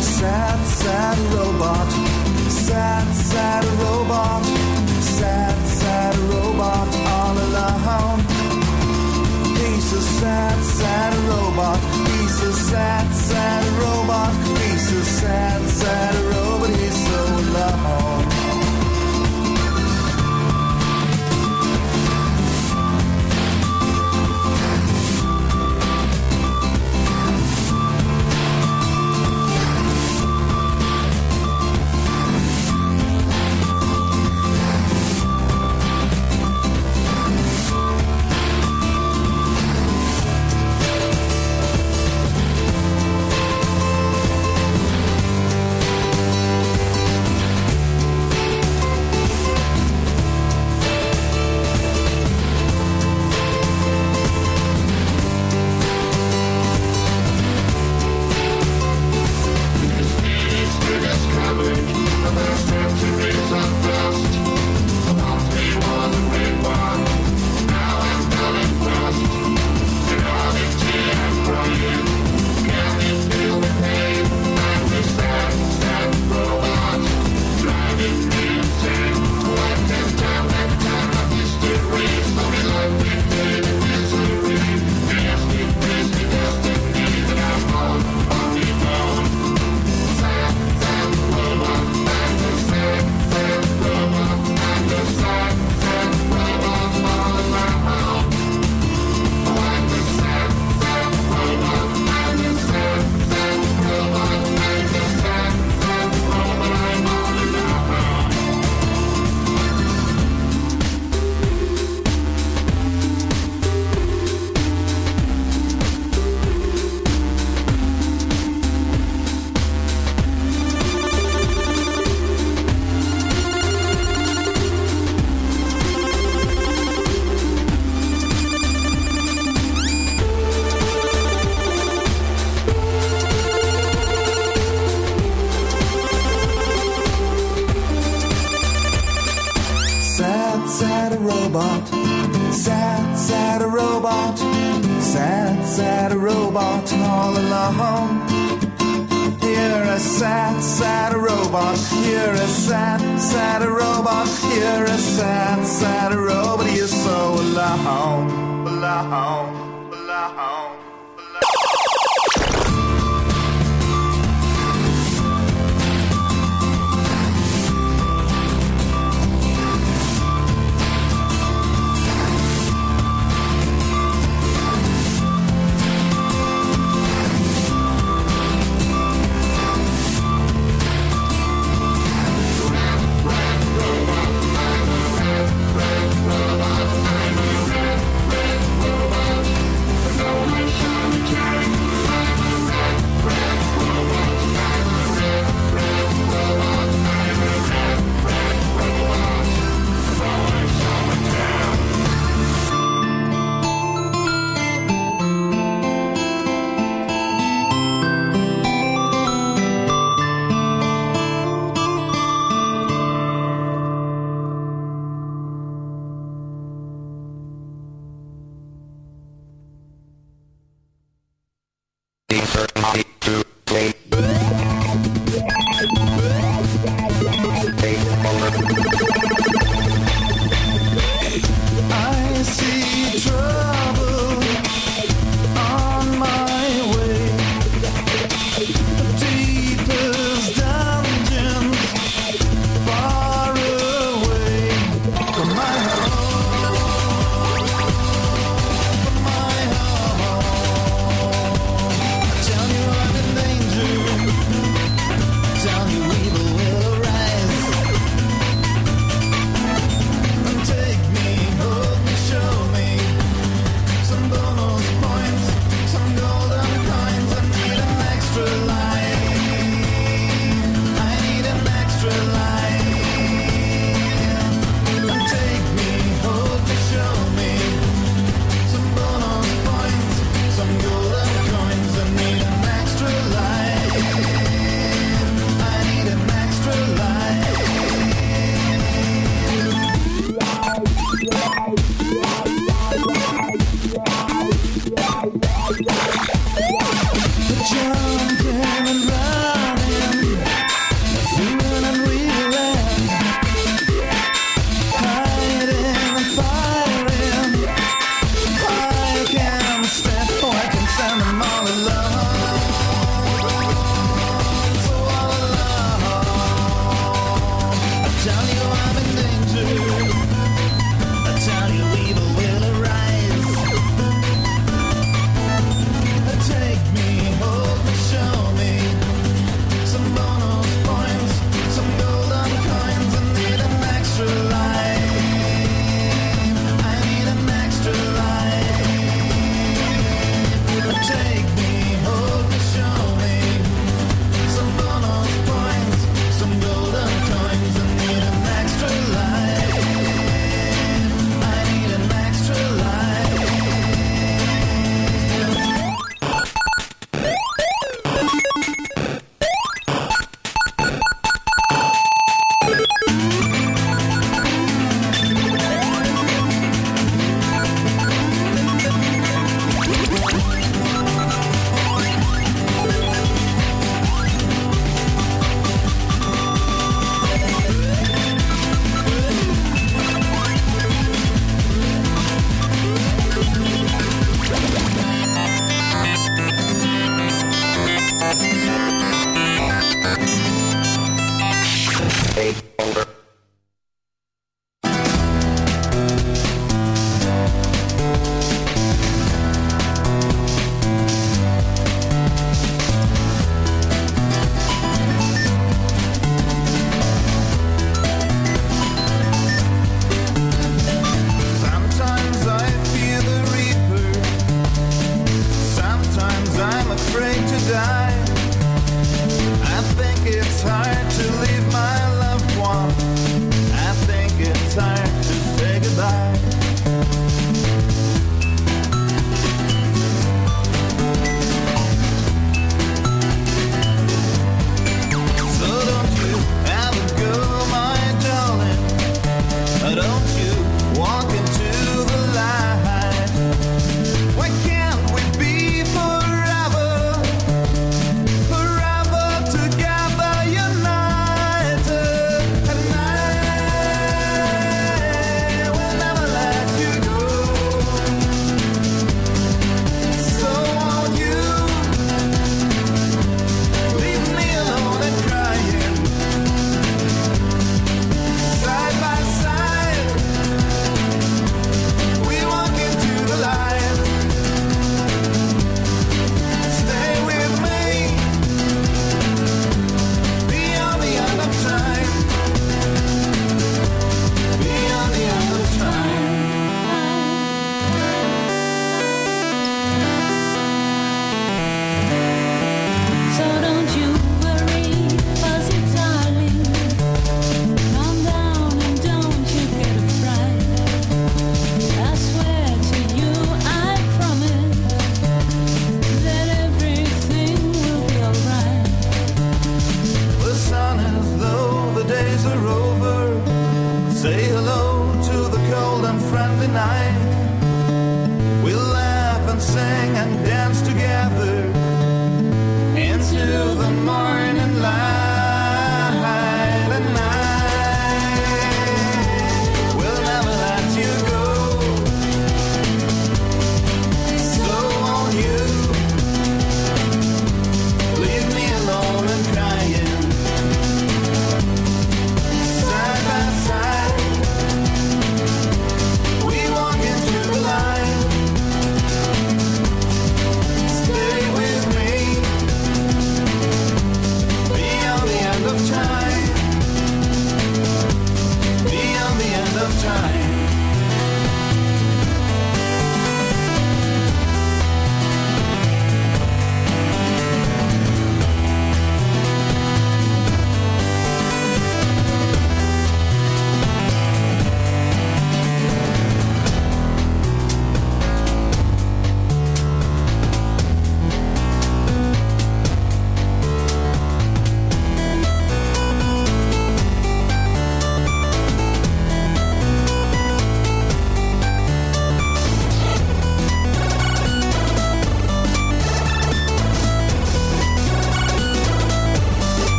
Sad, sad robot, sad, sad robot. turn on to